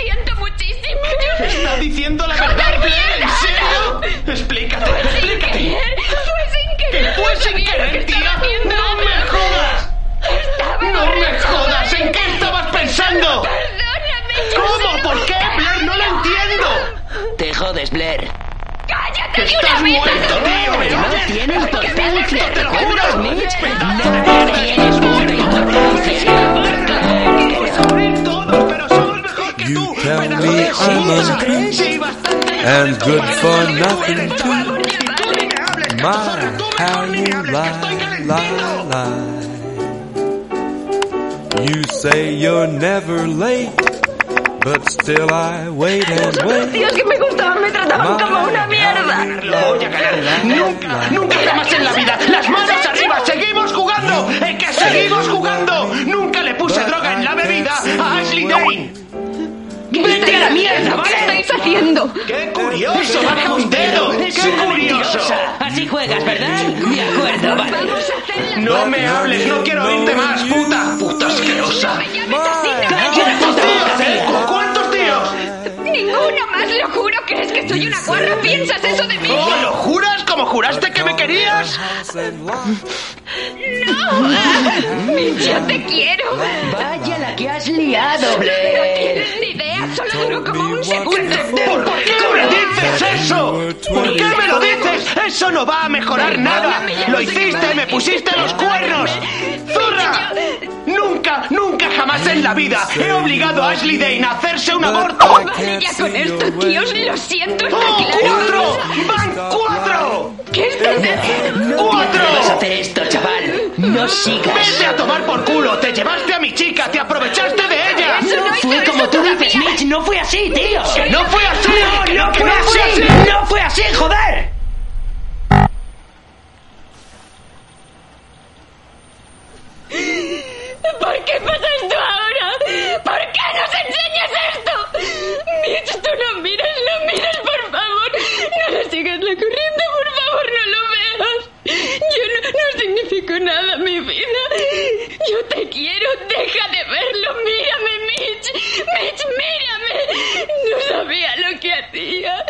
siento muchísimo. Yo... ¿Está diciendo la ¡Joder, verdad, Blair? ¿En serio? Explícate, explícate. querer. Fue sin querer. ¿Que fue No sin querer, estaba tía? ¡No me jodas! Estaba ¡No me jodas! ¿En qué estabas pensando? ¿Cómo? ¿Por qué, Blair? No lo entiendo. Te jodes, Blair. ¡Cállate de ¡Estás una vez! muerto, tío! ¿me No tiene importancia, ¡Te lo ¿recuerdas, juro! Mitch? ¡Pedazo de No tienes ninguna importancia. And good for nothing too. My, how you lie, lie, lie. You say you're never late, but still I wait and wait. Tíos que me gustaban me trataban como una mierda. Lo voy a ganar. Nunca, nunca jamás en la vida. Las manos arriba, seguimos jugando. Es que seguimos jugando. Nunca le puse droga en la bebida a Ashley Dane. ¡Vete a la mierda, ¿Qué estáis haciendo? ¡Qué curioso! ¡Baja un dedo! ¡Qué curioso! Así juegas, ¿verdad? De acuerdo, vale. No me hables, no quiero oírte más, puta. Puta asquerosa. ¡Cállate la puta boca, ¿Eh? ¿Cuántos tíos? Ninguno más, lo juro. ¿Crees que soy una guarra? ¿Piensas eso de mí? Oh, ¿Lo juras como juraste que me querías? ¡No! ¡Yo te quiero! Vaya la que has liado, No Blair. Solo duró como un segundo. ¿Por qué me dices eso? ¿Por qué me lo dices? Eso no va a mejorar nada. Lo hiciste, me pusiste los cuernos. ¡Zorra! Nunca, nunca jamás en la vida he obligado a Ashley Dane a hacerse un aborto. Vale, ya con esto, tíos, lo siento, está ¡Oh, claro. cuatro! ¡Van cuatro! ¿Qué estás haciendo? No ¡Cuatro! vas a hacer esto, chaval. No sigas. ¡Vete a tomar por culo! ¡Te llevaste a mi chica! ¡Te aprovechaste de no Fue como tú dices, Mitch. No fue así, tío. ¡Que no fue así! No, no ¡Que fue así. No fue así, joder. ¿Por qué pasa esto ahora? ¿Por qué nos enseñas esto? Mitch, tú no mires, no mires, por favor. No le sigas la corriente, por favor, no lo veas. Yo no, significo nada, mi vida. Yo te quiero, deja de verlo. Mírame, Mitch. Mitch, mírame. No sabía lo que hacía.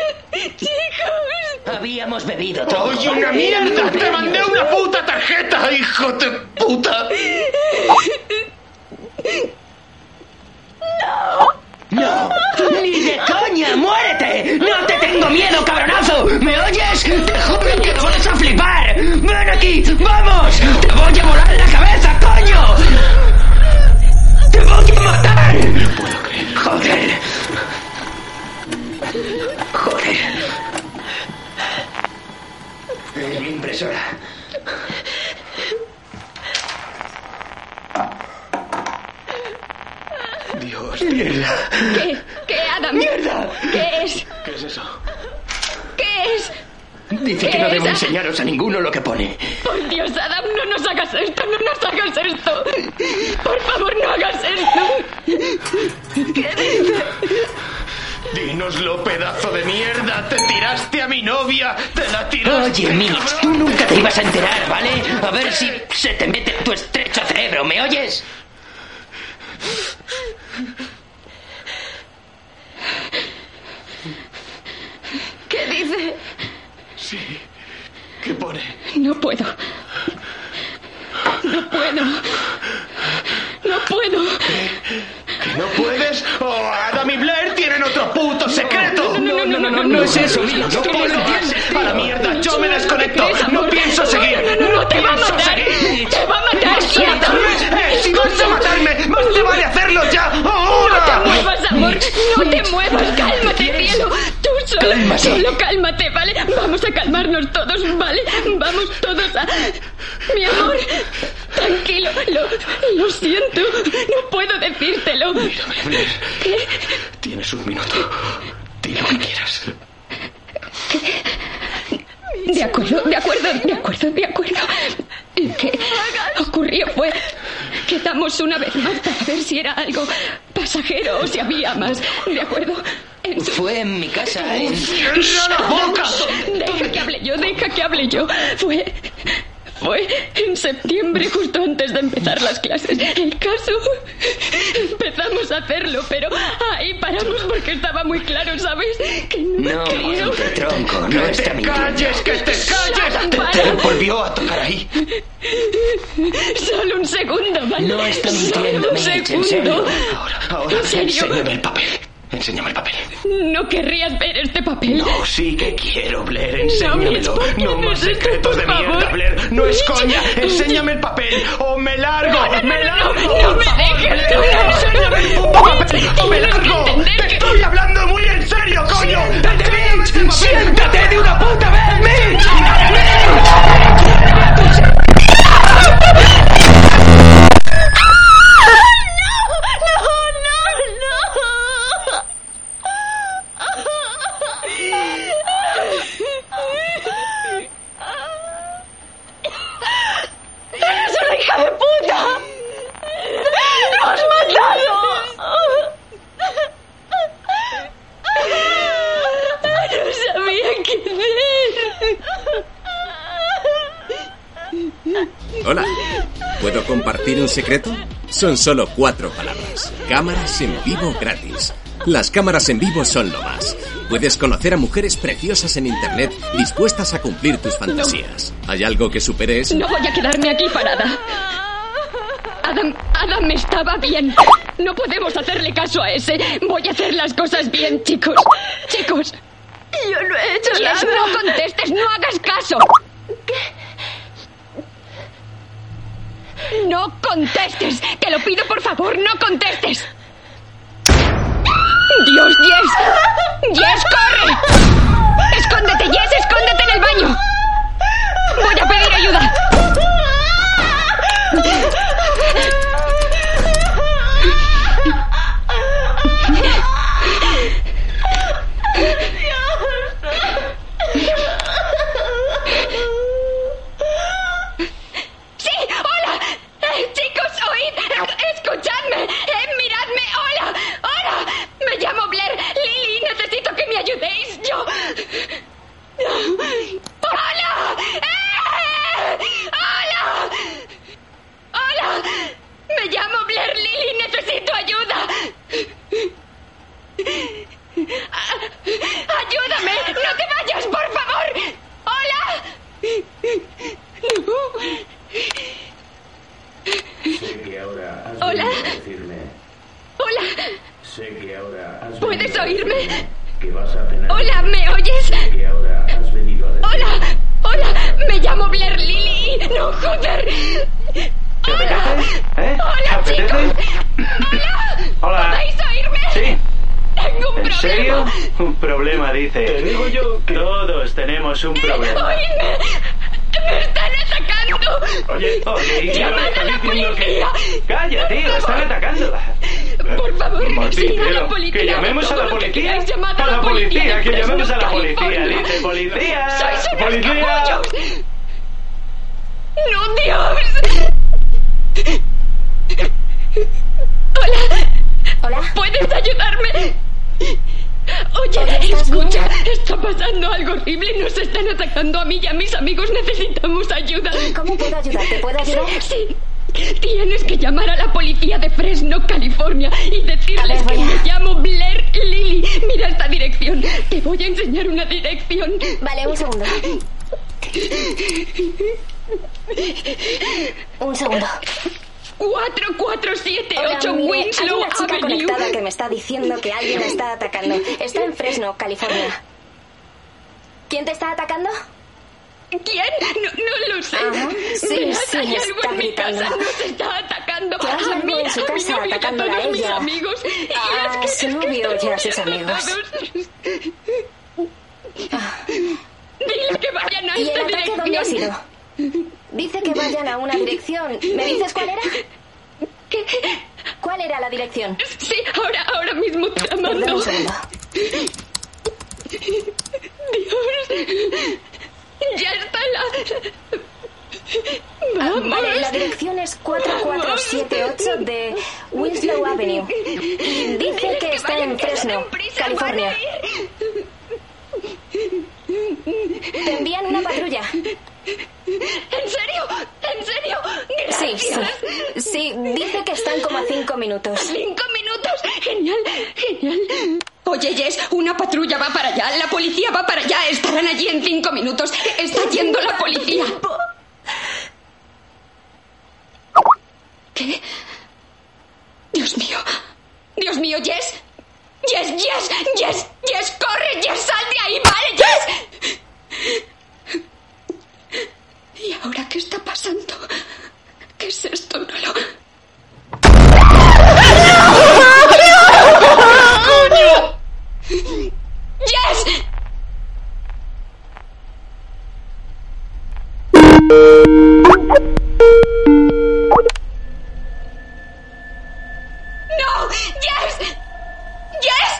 Chicos. Habíamos bebido todo. ¡Oye, una mierda! ¡Te mandé una puta tarjeta, hijo de puta! ¡No! ¡Ni de coña! ¡Muérete! ¡No te tengo miedo, cabronazo! ¿Me oyes? ¡Te juro que vas a flipar! ¡Ven aquí! ¡Vamos! ¡Te voy a volar la cabeza, serio? enséñame el papel. Enséñame el papel. No querrías ver este papel. No, sí que quiero, Blair, enséñamelo. Mitch, ¿por qué No más esto, secretos de mierda, favor? Blair. No es coña. Enséñame el papel o me largo. No, no, no, me no, largo. no, no me dejes, no, no. Enséñame el puto papel o me largo. Te estoy hablando muy en serio, coño. ¡Siéntate! ¡Siéntate secreto? Son solo cuatro palabras. Cámaras en vivo gratis. Las cámaras en vivo son lo más. Puedes conocer a mujeres preciosas en internet dispuestas a cumplir tus fantasías. ¿Hay algo que supere eso? No voy a quedarme aquí parada. Adam, Adam estaba bien. No podemos hacerle caso a ese. Voy a hacer las cosas bien, chicos. Chicos. Yo no he hecho nada. no contestes, no hagas caso. No contestes. Te lo pido, por favor, no contestes. Dios, Jess. Jess, corre. Oye, oye, y Llamad ahora a la policía. Calla, tío, están atacando. Por favor, Martín, a la policía. que llamemos a la policía. A la policía, que llamemos a la policía. Dice, policía. Sois unos Policía. capullos. No, Dios. Hola. Hola. ¿Puedes ayudarme? Oye, Oye, ¿estás escucha, está pasando algo horrible. Nos están atacando a mí y a mis amigos. Necesitamos ayuda. ¿Cómo puedo ayudarte? ¿Puedo ayudar? Sí. Tienes que llamar a la policía de Fresno, California, y decirles ver, que a- me llamo Blair Lily. Mira esta dirección. Te voy a enseñar una dirección. Vale, un segundo. Un segundo. 4478 Hola, mire, hay Winslow una chica Avenue. conectada que me está diciendo que alguien la está atacando. Está en Fresno, California. ¿Quién te está atacando? ¿Quién? No, no lo sé. Ajá, sí, Verás, sí, hay está algo en mi casa. Nos está atacando. Que hay algo mí, en su a mi casa a atacándola a mis ella. amigos. Y A es que- su novio y a sus amigos. asustados. Dile que vayan a ¿Y el esta ataque dónde ha sido? Dice que vayan a una dirección. ¿Me dices cuál era? ¿Qué? ¿Cuál era la dirección? Sí, ahora, ahora mismo te mando. un segundo. Dios. Ya está la... Vamos. Vale, la dirección es es 4478 de Winslow Avenue. Dice que está en Fresno, California. Te envían una patrulla. ¿En serio? ¿En serio? Sí, Gracias. sí. Sí, dice que están como a cinco minutos. ¡Cinco minutos! ¡Genial! ¡Genial! Oye, Jess, una patrulla va para allá, la policía va para allá, estarán allí en cinco minutos. Está yendo la policía. ¿Qué? Dios mío. Dios mío, Jess. Jess, Jess, Jess, Jess, corre, Jess, sal de ahí, vale, Jess. ¿Y ahora qué está pasando? ¿Qué es esto? No lo... ¡Coño! ¡Yes! ¡No! ¡Yes! ¡Yes!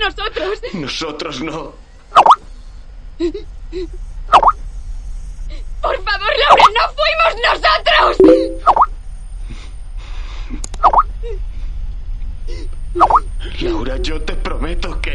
nosotros. Nosotros no. Por favor, Laura, no fuimos nosotros. Laura, yo te prometo que...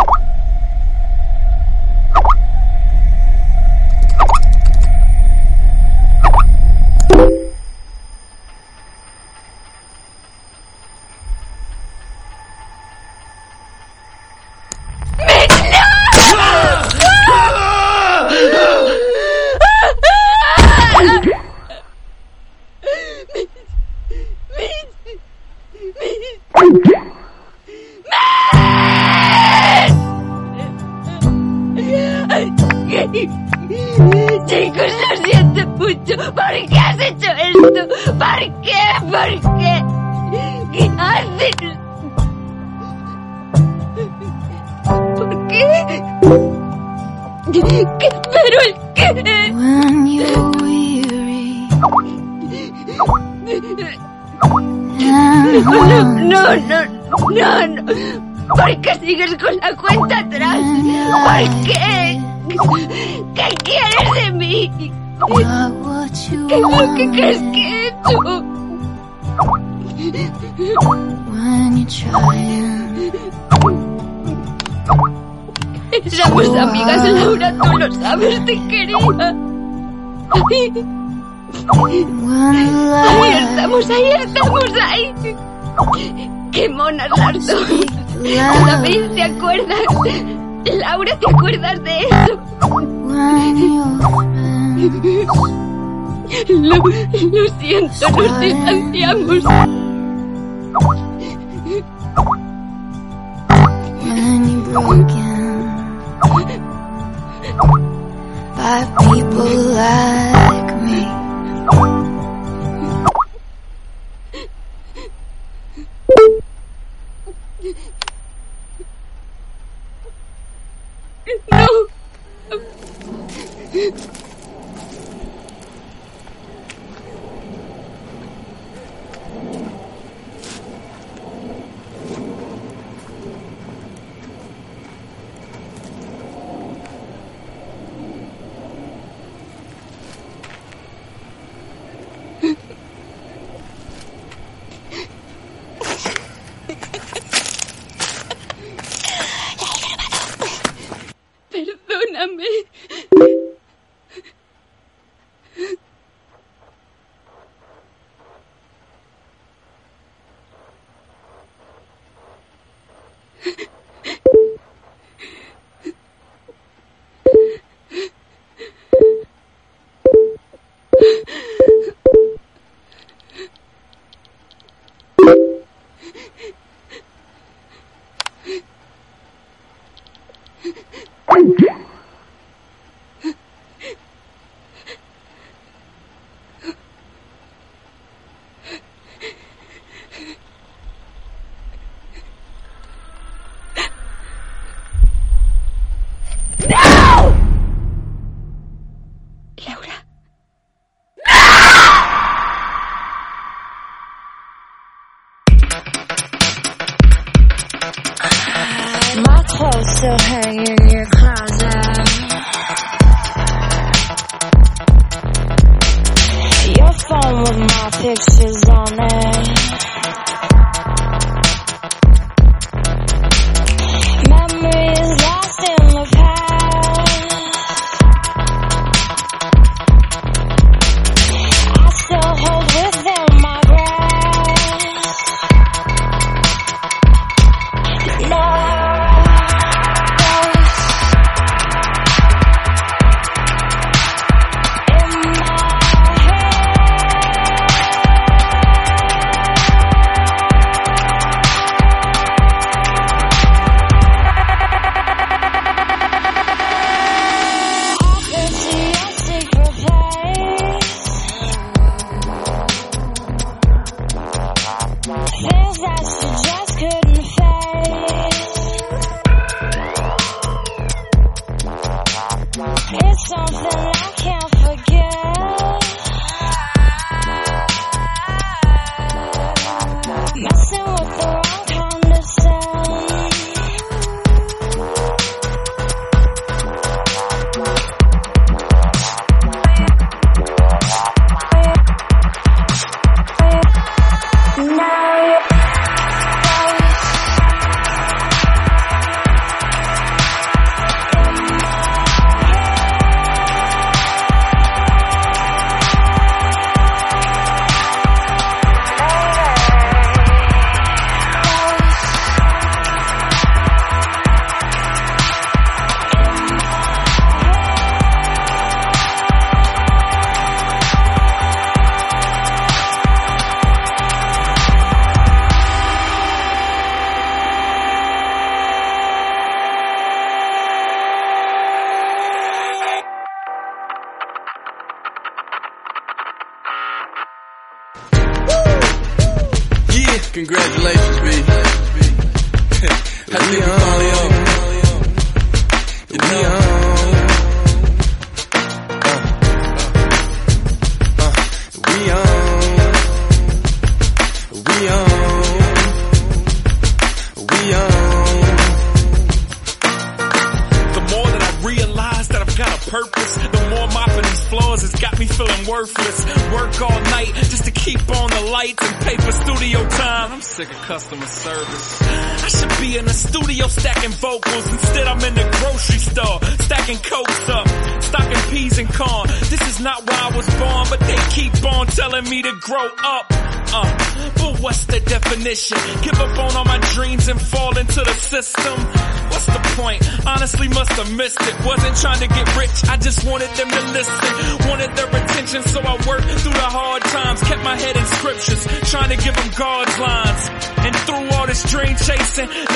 あっ。¿Qué que crees que he hecho? Éramos amigas, Laura, tú lo sabes, te quería. Ahí estamos, ahí estamos, ahí. Qué monas las dos. ¿Sabéis? ¿Te acuerdas? Laura, ¿te acuerdas de eso? Lo, lo siento, nos distanciamos. by people like still hang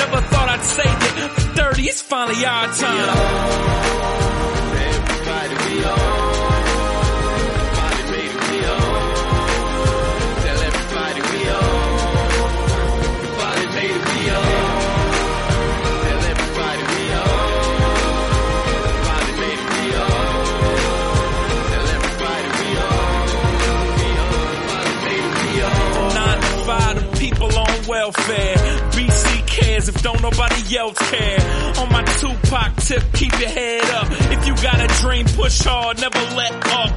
Never thought I'd say that. 30, is finally our time. We are. everybody, we all. If don't nobody else care. On my Tupac tip, keep your head up. If you got a dream, push hard, never let up.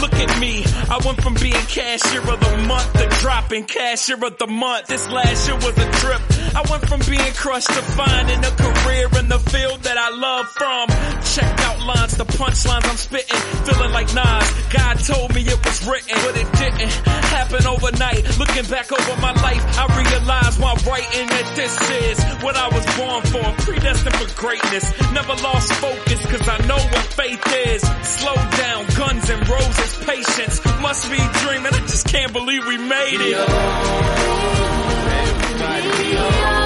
Look at me, I went from being cashier of the month to dropping cashier of the month. This last year was a trip. I went from being crushed to finding a career in the field that I love from. Check out lines, the punchlines I'm spitting, feeling like Nas. God told me it was written, but it didn't happen overnight. Looking back over my life, I realized while writing that this is what I was born for. Predestined for greatness. Never lost focus cause I know what faith is. Slow down, guns and roses, patience. Must be dreaming, I just can't believe we made it everybody.